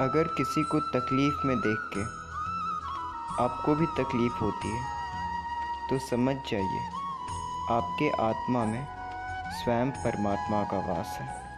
अगर किसी को तकलीफ़ में देख के आपको भी तकलीफ़ होती है तो समझ जाइए, आपके आत्मा में स्वयं परमात्मा का वास है।